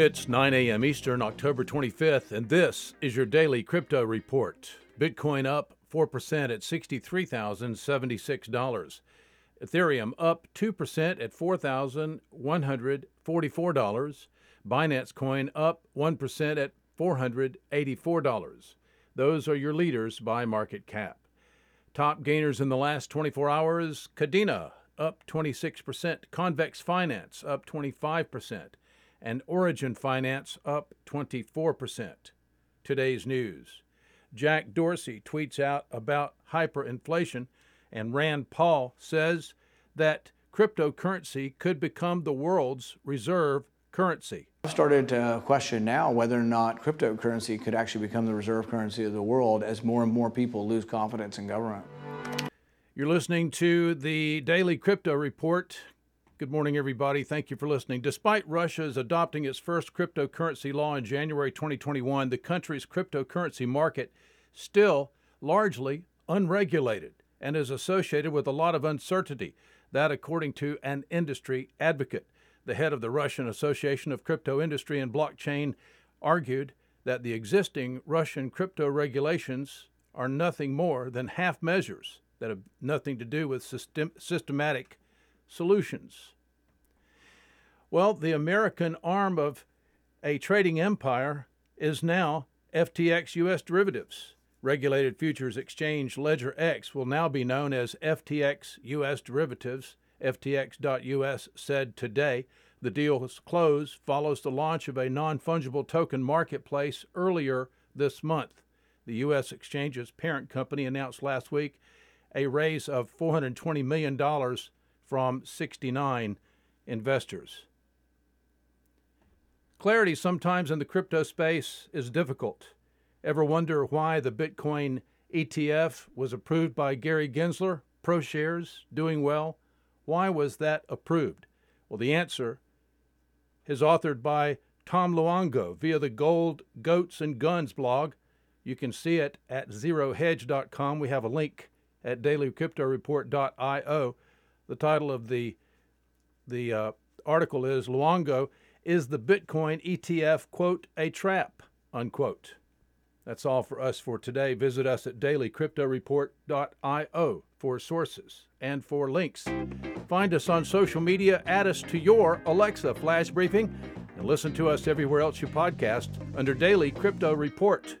It's 9 a.m. Eastern, October 25th, and this is your daily crypto report. Bitcoin up 4% at $63,076. Ethereum up 2% at $4,144. Binance Coin up 1% at $484. Those are your leaders by market cap. Top gainers in the last 24 hours Kadena up 26%, Convex Finance up 25%, and Origin Finance up 24%. Today's news Jack Dorsey tweets out about hyperinflation, and Rand Paul says that cryptocurrency could become the world's reserve currency. I've started to question now whether or not cryptocurrency could actually become the reserve currency of the world as more and more people lose confidence in government. You're listening to the Daily Crypto Report. Good morning, everybody. Thank you for listening. Despite Russia's adopting its first cryptocurrency law in January 2021, the country's cryptocurrency market still largely unregulated and is associated with a lot of uncertainty. That, according to an industry advocate. The head of the Russian Association of Crypto Industry and Blockchain argued that the existing Russian crypto regulations are nothing more than half measures that have nothing to do with system, systematic solutions. Well, the American arm of a trading empire is now FTX US Derivatives. Regulated Futures Exchange LedgerX will now be known as FTX US Derivatives. FTX.US said today the deal's close follows the launch of a non fungible token marketplace earlier this month. The U.S. exchange's parent company announced last week a raise of $420 million from 69 investors. Clarity sometimes in the crypto space is difficult. Ever wonder why the Bitcoin ETF was approved by Gary Gensler? ProShares doing well. Why was that approved? Well, the answer is authored by Tom Luongo via the Gold Goats and Guns blog. You can see it at zerohedge.com. We have a link at dailycryptoreport.io. The title of the the uh, article is Luongo is the Bitcoin ETF quote a trap unquote. That's all for us for today. Visit us at dailycryptoreport.io for sources and for links. Find us on social media, add us to your Alexa flash briefing, and listen to us everywhere else you podcast under Daily Crypto Report.